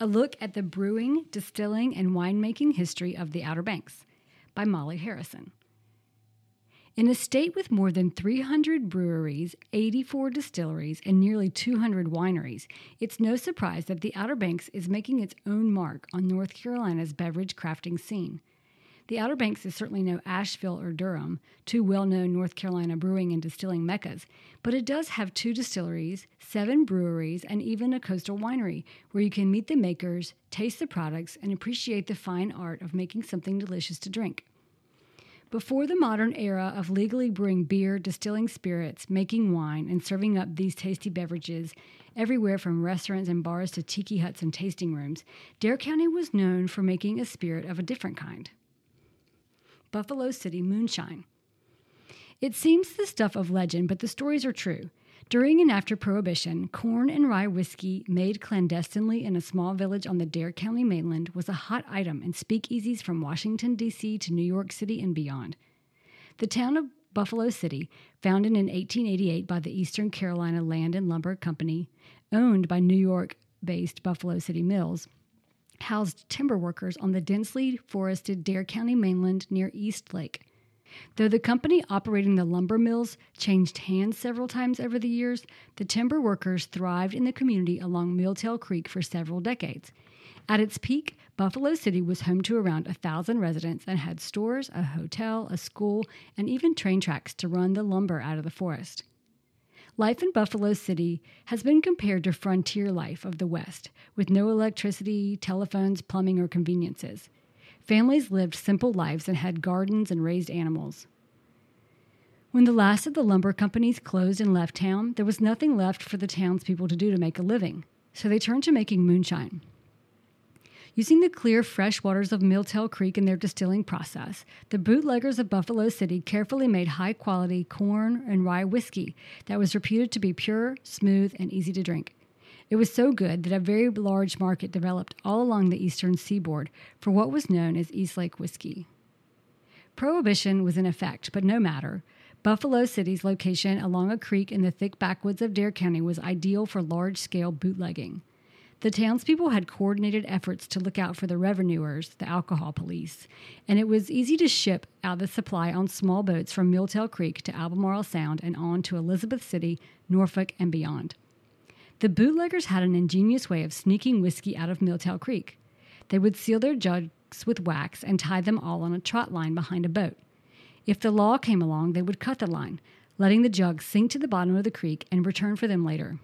A look at the brewing, distilling, and winemaking history of the Outer Banks by Molly Harrison. In a state with more than 300 breweries, 84 distilleries, and nearly 200 wineries, it's no surprise that the Outer Banks is making its own mark on North Carolina's beverage crafting scene. The Outer Banks is certainly no Asheville or Durham, two well known North Carolina brewing and distilling meccas, but it does have two distilleries, seven breweries, and even a coastal winery where you can meet the makers, taste the products, and appreciate the fine art of making something delicious to drink. Before the modern era of legally brewing beer, distilling spirits, making wine, and serving up these tasty beverages everywhere from restaurants and bars to tiki huts and tasting rooms, Dare County was known for making a spirit of a different kind Buffalo City Moonshine. It seems the stuff of legend, but the stories are true. During and after Prohibition, corn and rye whiskey made clandestinely in a small village on the Dare County mainland was a hot item in speakeasies from Washington, D.C. to New York City and beyond. The town of Buffalo City, founded in 1888 by the Eastern Carolina Land and Lumber Company, owned by New York based Buffalo City Mills, housed timber workers on the densely forested Dare County mainland near East Lake. Though the company operating the lumber mills changed hands several times over the years, the timber workers thrived in the community along Milltail Creek for several decades. At its peak, Buffalo City was home to around a thousand residents and had stores, a hotel, a school, and even train tracks to run the lumber out of the forest. Life in Buffalo City has been compared to frontier life of the West, with no electricity, telephones, plumbing, or conveniences. Families lived simple lives and had gardens and raised animals. When the last of the lumber companies closed and left town, there was nothing left for the townspeople to do to make a living, so they turned to making moonshine. Using the clear, fresh waters of Milltail Creek in their distilling process, the bootleggers of Buffalo City carefully made high quality corn and rye whiskey that was reputed to be pure, smooth, and easy to drink. It was so good that a very large market developed all along the eastern seaboard for what was known as East Lake whiskey. Prohibition was in effect, but no matter. Buffalo City's location along a creek in the thick backwoods of Dare County was ideal for large scale bootlegging. The townspeople had coordinated efforts to look out for the revenuers, the alcohol police, and it was easy to ship out the supply on small boats from Milltail Creek to Albemarle Sound and on to Elizabeth City, Norfolk, and beyond. The bootleggers had an ingenious way of sneaking whiskey out of Milltail Creek. They would seal their jugs with wax and tie them all on a trot line behind a boat. If the law came along, they would cut the line, letting the jugs sink to the bottom of the creek and return for them later.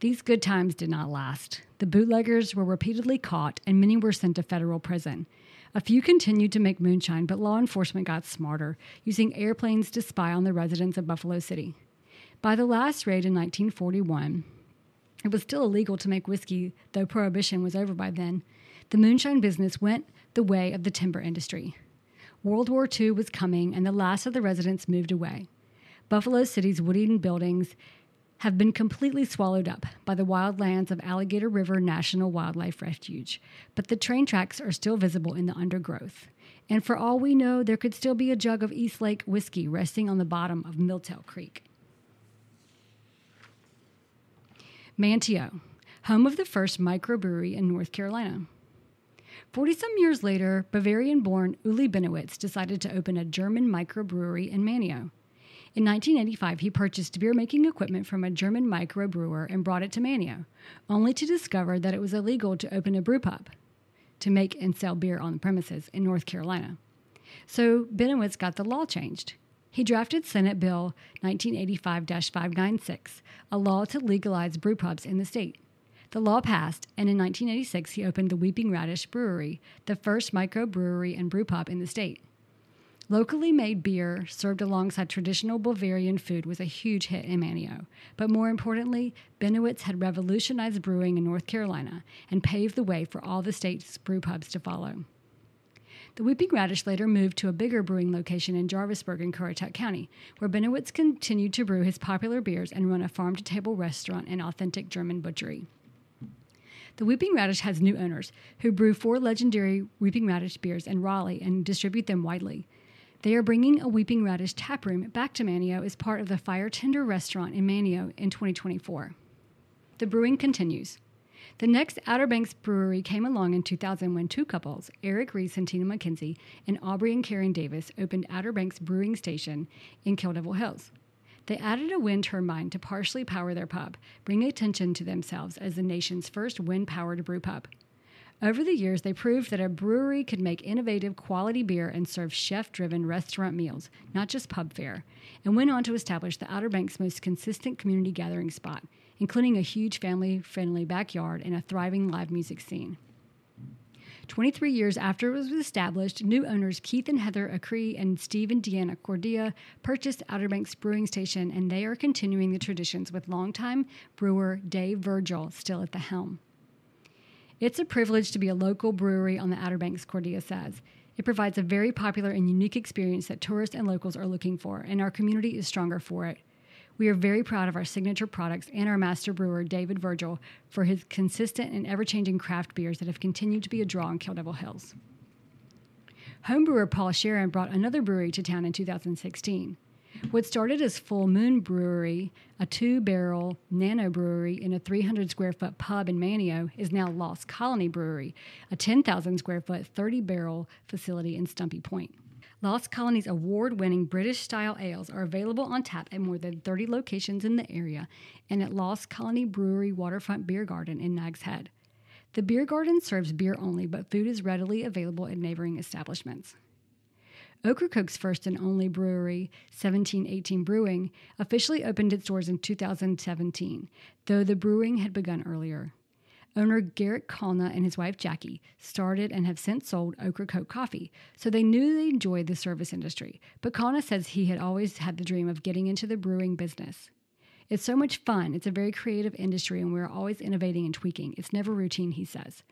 These good times did not last. The bootleggers were repeatedly caught, and many were sent to federal prison. A few continued to make moonshine, but law enforcement got smarter, using airplanes to spy on the residents of Buffalo City. By the last raid in 1941, it was still illegal to make whiskey, though prohibition was over by then. The moonshine business went the way of the timber industry. World War II was coming, and the last of the residents moved away. Buffalo City's wooden buildings have been completely swallowed up by the wildlands of Alligator River National Wildlife Refuge, but the train tracks are still visible in the undergrowth. And for all we know, there could still be a jug of East Lake whiskey resting on the bottom of Milltail Creek. Manteo, home of the first microbrewery in North Carolina. Forty some years later, Bavarian born Uli Bennewitz decided to open a German microbrewery in Manteo. In 1985, he purchased beer making equipment from a German microbrewer and brought it to Manteo, only to discover that it was illegal to open a brew pub to make and sell beer on the premises in North Carolina. So Bennewitz got the law changed. He drafted Senate Bill 1985 596, a law to legalize brewpubs in the state. The law passed, and in 1986 he opened the Weeping Radish Brewery, the first microbrewery and brewpub in the state. Locally made beer served alongside traditional Bavarian food was a huge hit in Manteo. But more importantly, Bennewitz had revolutionized brewing in North Carolina and paved the way for all the state's brew pubs to follow. The Weeping Radish later moved to a bigger brewing location in Jarvisburg in Currituck County, where Bennewitz continued to brew his popular beers and run a farm to table restaurant and authentic German butchery. The Weeping Radish has new owners who brew four legendary Weeping Radish beers in Raleigh and distribute them widely. They are bringing a Weeping Radish taproom back to Manteo as part of the Fire Tender restaurant in Manteo in 2024. The brewing continues. The next Outer Banks brewery came along in 2000 when two couples, Eric Reese and Tina McKenzie, and Aubrey and Karen Davis, opened Outer Banks Brewing Station in Kill Devil Hills. They added a wind turbine to partially power their pub, bringing attention to themselves as the nation's first wind powered brew pub. Over the years, they proved that a brewery could make innovative, quality beer and serve chef driven restaurant meals, not just pub fare, and went on to establish the Outer Banks' most consistent community gathering spot, including a huge family friendly backyard and a thriving live music scene. 23 years after it was established, new owners Keith and Heather Acree and Steve and Deanna Cordia purchased Outer Banks Brewing Station, and they are continuing the traditions with longtime brewer Dave Virgil still at the helm. It's a privilege to be a local brewery on the Outer Banks, Cordia says. It provides a very popular and unique experience that tourists and locals are looking for, and our community is stronger for it. We are very proud of our signature products and our master brewer, David Virgil, for his consistent and ever changing craft beers that have continued to be a draw in Kill Devil Hills. Homebrewer Paul Charron brought another brewery to town in 2016. What started as Full Moon Brewery, a two barrel nano brewery in a 300 square foot pub in Manteo, is now Lost Colony Brewery, a 10,000 square foot 30 barrel facility in Stumpy Point. Lost Colony's award winning British style ales are available on tap at more than 30 locations in the area and at Lost Colony Brewery Waterfront Beer Garden in Nags Head. The beer garden serves beer only, but food is readily available at neighboring establishments. Ocracoke's first and only brewery, 1718 Brewing, officially opened its doors in 2017, though the brewing had begun earlier. Owner Garrett Kalna and his wife Jackie started and have since sold Ocracoke coffee, so they knew they enjoyed the service industry. But Kalna says he had always had the dream of getting into the brewing business. It's so much fun. It's a very creative industry, and we're always innovating and tweaking. It's never routine, he says.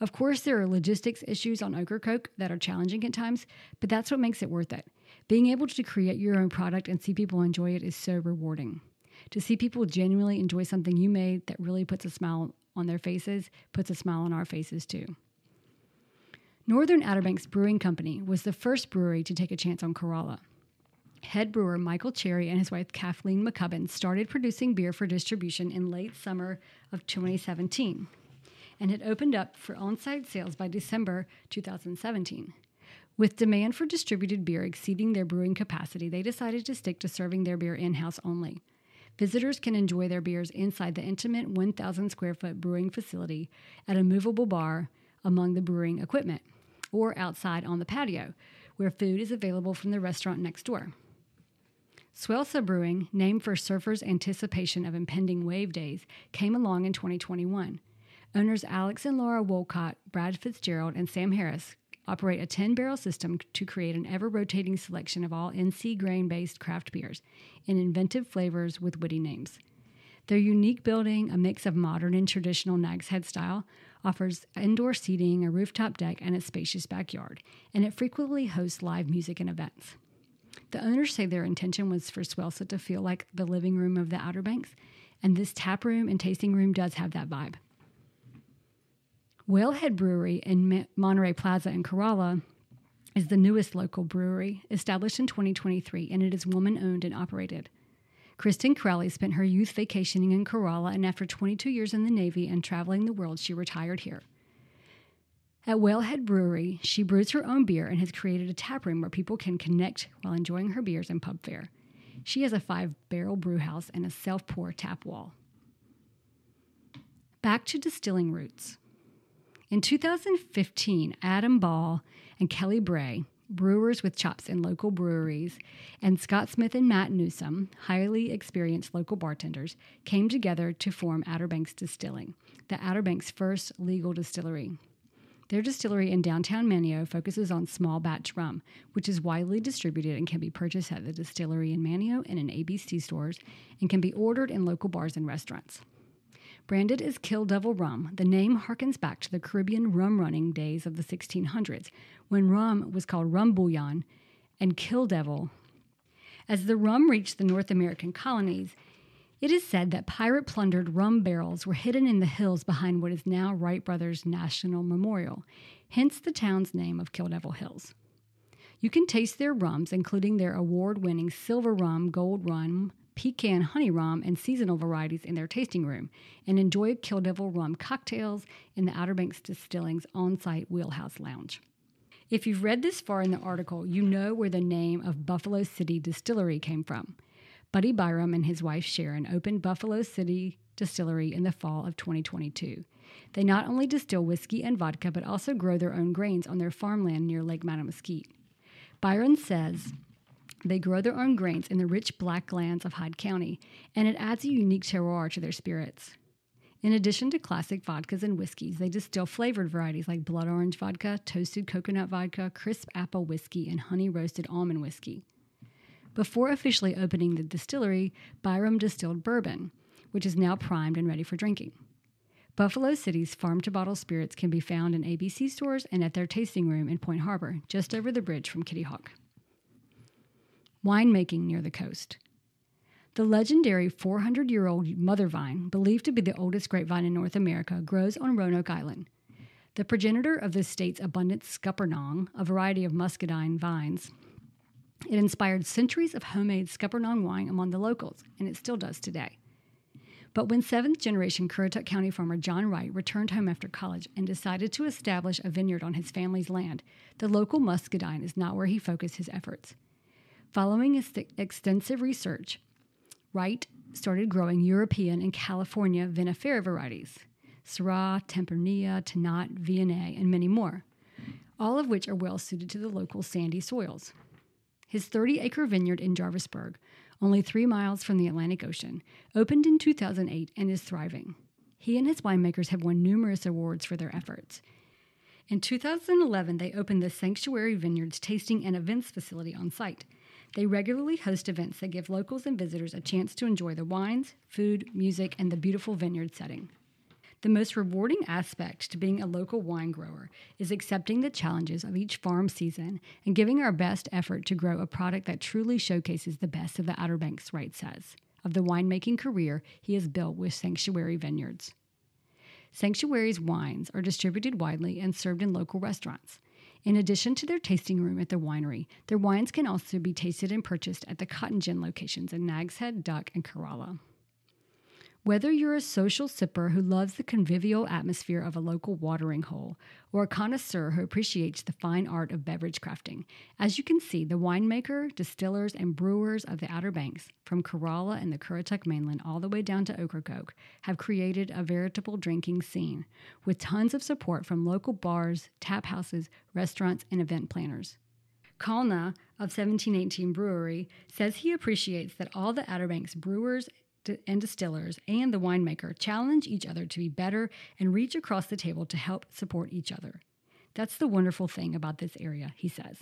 Of course, there are logistics issues on Ocracoke that are challenging at times, but that's what makes it worth it. Being able to create your own product and see people enjoy it is so rewarding. To see people genuinely enjoy something you made that really puts a smile on their faces puts a smile on our faces too. Northern Outer Banks Brewing Company was the first brewery to take a chance on Corolla. Head brewer Michael Cherry and his wife Kathleen McCubbin started producing beer for distribution in late summer of 2017 and had opened up for on site sales by December 2017. With demand for distributed beer exceeding their brewing capacity, they decided to stick to serving their beer in house only. Visitors can enjoy their beers inside the intimate 1,000 square foot brewing facility at a movable bar among the brewing equipment, or outside on the patio, where food is available from the restaurant next door. Swelsa Brewing, named for surfers' anticipation of impending wave days, came along in 2021. Owners Alex and Laura Wolcott, Brad Fitzgerald, and Sam Harris operate a 10 barrel system to create an ever rotating selection of all NC grain based craft beers in inventive flavors with witty names. Their unique building, a mix of modern and traditional Nag's Head style, offers indoor seating, a rooftop deck, and a spacious backyard, and it frequently hosts live music and events. The owners say their intention was for Swelsa to feel like the living room of the Outer Banks, and this tap room and tasting room does have that vibe. Whalehead Brewery in Monterey Plaza in Corolla is the newest local brewery, established in 2023, and it is woman owned and operated. Kristen Crowley spent her youth vacationing in Corolla, and after 22 years in the Navy and traveling the world, she retired here. At Whalehead Brewery, she brews her own beer and has created a tap room where people can connect while enjoying her beers and pub fare. She has a five barrel brew house and a self pour tap wall. Back to distilling roots. In 2015, Adam Ball and Kelly Bray, brewers with chops in local breweries, and Scott Smith and Matt Newsom, highly experienced local bartenders, came together to form Outer Banks Distilling, the Outer Banks' first legal distillery. Their distillery in downtown Manteo focuses on small batch rum, which is widely distributed and can be purchased at the distillery in Manteo and in ABC stores and can be ordered in local bars and restaurants. Branded as Kill Devil rum, the name harkens back to the Caribbean rum running days of the 1600s, when rum was called rumbullion and Kill Devil. As the rum reached the North American colonies, it is said that pirate plundered rum barrels were hidden in the hills behind what is now Wright Brothers National Memorial, hence the town's name of Kill Devil Hills. You can taste their rums, including their award winning silver rum, gold rum, pecan honey rum and seasonal varieties in their tasting room and enjoy Kill Devil rum cocktails in the Outer Banks Distilling's on site wheelhouse lounge. If you've read this far in the article, you know where the name of Buffalo City Distillery came from. Buddy Byram and his wife Sharon opened Buffalo City Distillery in the fall of 2022. They not only distill whiskey and vodka, but also grow their own grains on their farmland near Lake Mattamuskeet. Byram says they grow their own grains in the rich black lands of Hyde County, and it adds a unique terroir to their spirits. In addition to classic vodkas and whiskeys, they distill flavored varieties like blood orange vodka, toasted coconut vodka, crisp apple whiskey, and honey roasted almond whiskey. Before officially opening the distillery, Byram distilled bourbon, which is now primed and ready for drinking. Buffalo City's farm to bottle spirits can be found in ABC stores and at their tasting room in Point Harbor, just over the bridge from Kitty Hawk. Winemaking near the coast. The legendary 400 year old mother vine, believed to be the oldest grapevine in North America, grows on Roanoke Island. The progenitor of the state's abundant scuppernong, a variety of muscadine vines, it inspired centuries of homemade scuppernong wine among the locals, and it still does today. But when seventh generation Currituck County farmer John Wright returned home after college and decided to establish a vineyard on his family's land, the local muscadine is not where he focused his efforts. Following extensive research, Wright started growing European and California vinifera varieties Syrah, Tempranillo, Tannat, Viognier, and many more, all of which are well suited to the local sandy soils. His 30 acre vineyard in Jarvisburg only three miles from the Atlantic Ocean, opened in 2008 and is thriving. He and his winemakers have won numerous awards for their efforts. In 2011, they opened the Sanctuary Vineyards tasting and events facility on site. They regularly host events that give locals and visitors a chance to enjoy the wines, food, music, and the beautiful vineyard setting. The most rewarding aspect to being a local wine grower is accepting the challenges of each farm season and giving our best effort to grow a product that truly showcases the best of the Outer Banks, Wright says, of the winemaking career he has built with Sanctuary Vineyards. Sanctuary's wines are distributed widely and served in local restaurants. In addition to their tasting room at the winery, their wines can also be tasted and purchased at the Cotton Gin locations in Nags Head, Duck, and Corolla. Whether you're a social sipper who loves the convivial atmosphere of a local watering hole, or a connoisseur who appreciates the fine art of beverage crafting, as you can see, the winemaker, distillers, and brewers of the Outer Banks, from Corolla and the Currituck mainland all the way down to Ocracoke, have created a veritable drinking scene, with tons of support from local bars, tap houses, restaurants, and event planners. Kalna of 1718 Brewery says he appreciates that all the Outer Banks brewers and distillers and the winemaker challenge each other to be better and reach across the table to help support each other. That's the wonderful thing about this area, he says.